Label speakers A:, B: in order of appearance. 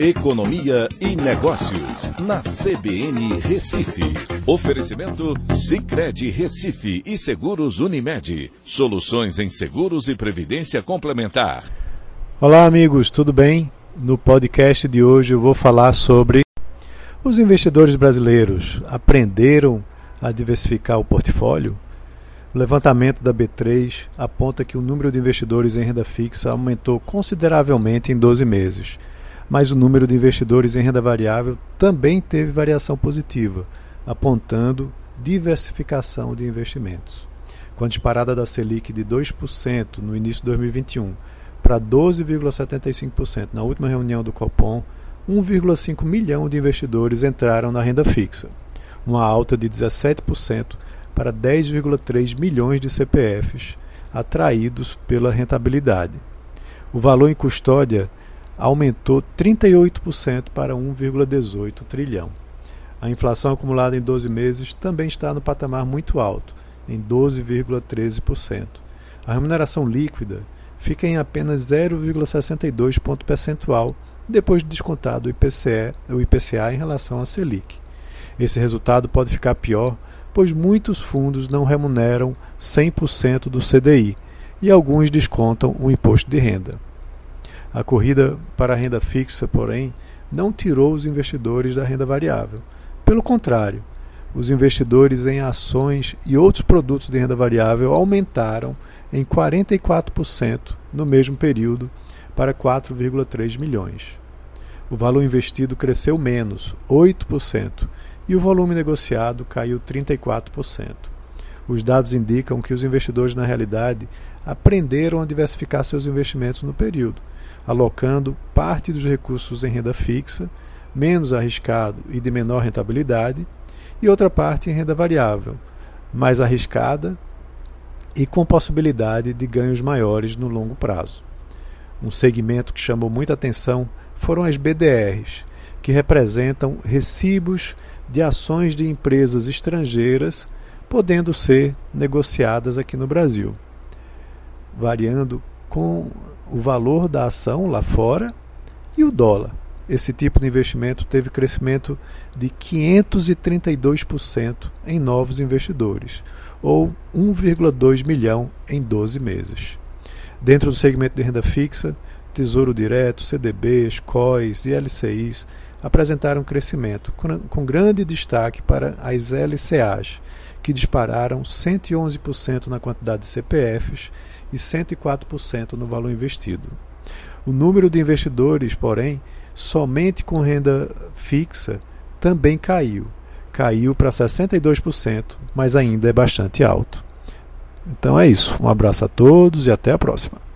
A: Economia e Negócios, na CBN Recife. Oferecimento Cicred Recife e Seguros Unimed. Soluções em seguros e previdência complementar.
B: Olá, amigos, tudo bem? No podcast de hoje eu vou falar sobre os investidores brasileiros aprenderam a diversificar o portfólio? O levantamento da B3 aponta que o número de investidores em renda fixa aumentou consideravelmente em 12 meses, mas o número de investidores em renda variável também teve variação positiva, apontando diversificação de investimentos. Com a disparada da Selic de 2% no início de 2021 para 12,75% na última reunião do Copom, 1,5 milhão de investidores entraram na renda fixa, uma alta de 17% para 10,3 milhões de CPFs atraídos pela rentabilidade. O valor em custódia aumentou 38% para 1,18 trilhão. A inflação acumulada em 12 meses também está no patamar muito alto, em 12,13%. A remuneração líquida fica em apenas 0,62 ponto percentual depois de descontado o IPCE, o IPCA em relação à Selic. Esse resultado pode ficar pior pois muitos fundos não remuneram 100% do CDI e alguns descontam o imposto de renda. A corrida para a renda fixa, porém, não tirou os investidores da renda variável. Pelo contrário, os investidores em ações e outros produtos de renda variável aumentaram em 44% no mesmo período para 4,3 milhões. O valor investido cresceu menos, 8%, e o volume negociado caiu 34%. Os dados indicam que os investidores, na realidade, aprenderam a diversificar seus investimentos no período, alocando parte dos recursos em renda fixa, menos arriscado e de menor rentabilidade, e outra parte em renda variável, mais arriscada e com possibilidade de ganhos maiores no longo prazo. Um segmento que chamou muita atenção foram as BDRs, que representam recibos de ações de empresas estrangeiras podendo ser negociadas aqui no Brasil, variando com o valor da ação lá fora e o dólar. Esse tipo de investimento teve crescimento de 532% em novos investidores, ou 1,2 milhão em 12 meses. Dentro do segmento de renda fixa, Tesouro Direto, CDBs, COIs e LCIs apresentaram crescimento, com grande destaque para as LCAs, que dispararam 111% na quantidade de CPFs e 104% no valor investido. O número de investidores, porém, somente com renda fixa, também caiu. Caiu para 62%, mas ainda é bastante alto. Então é isso. Um abraço a todos e até a próxima.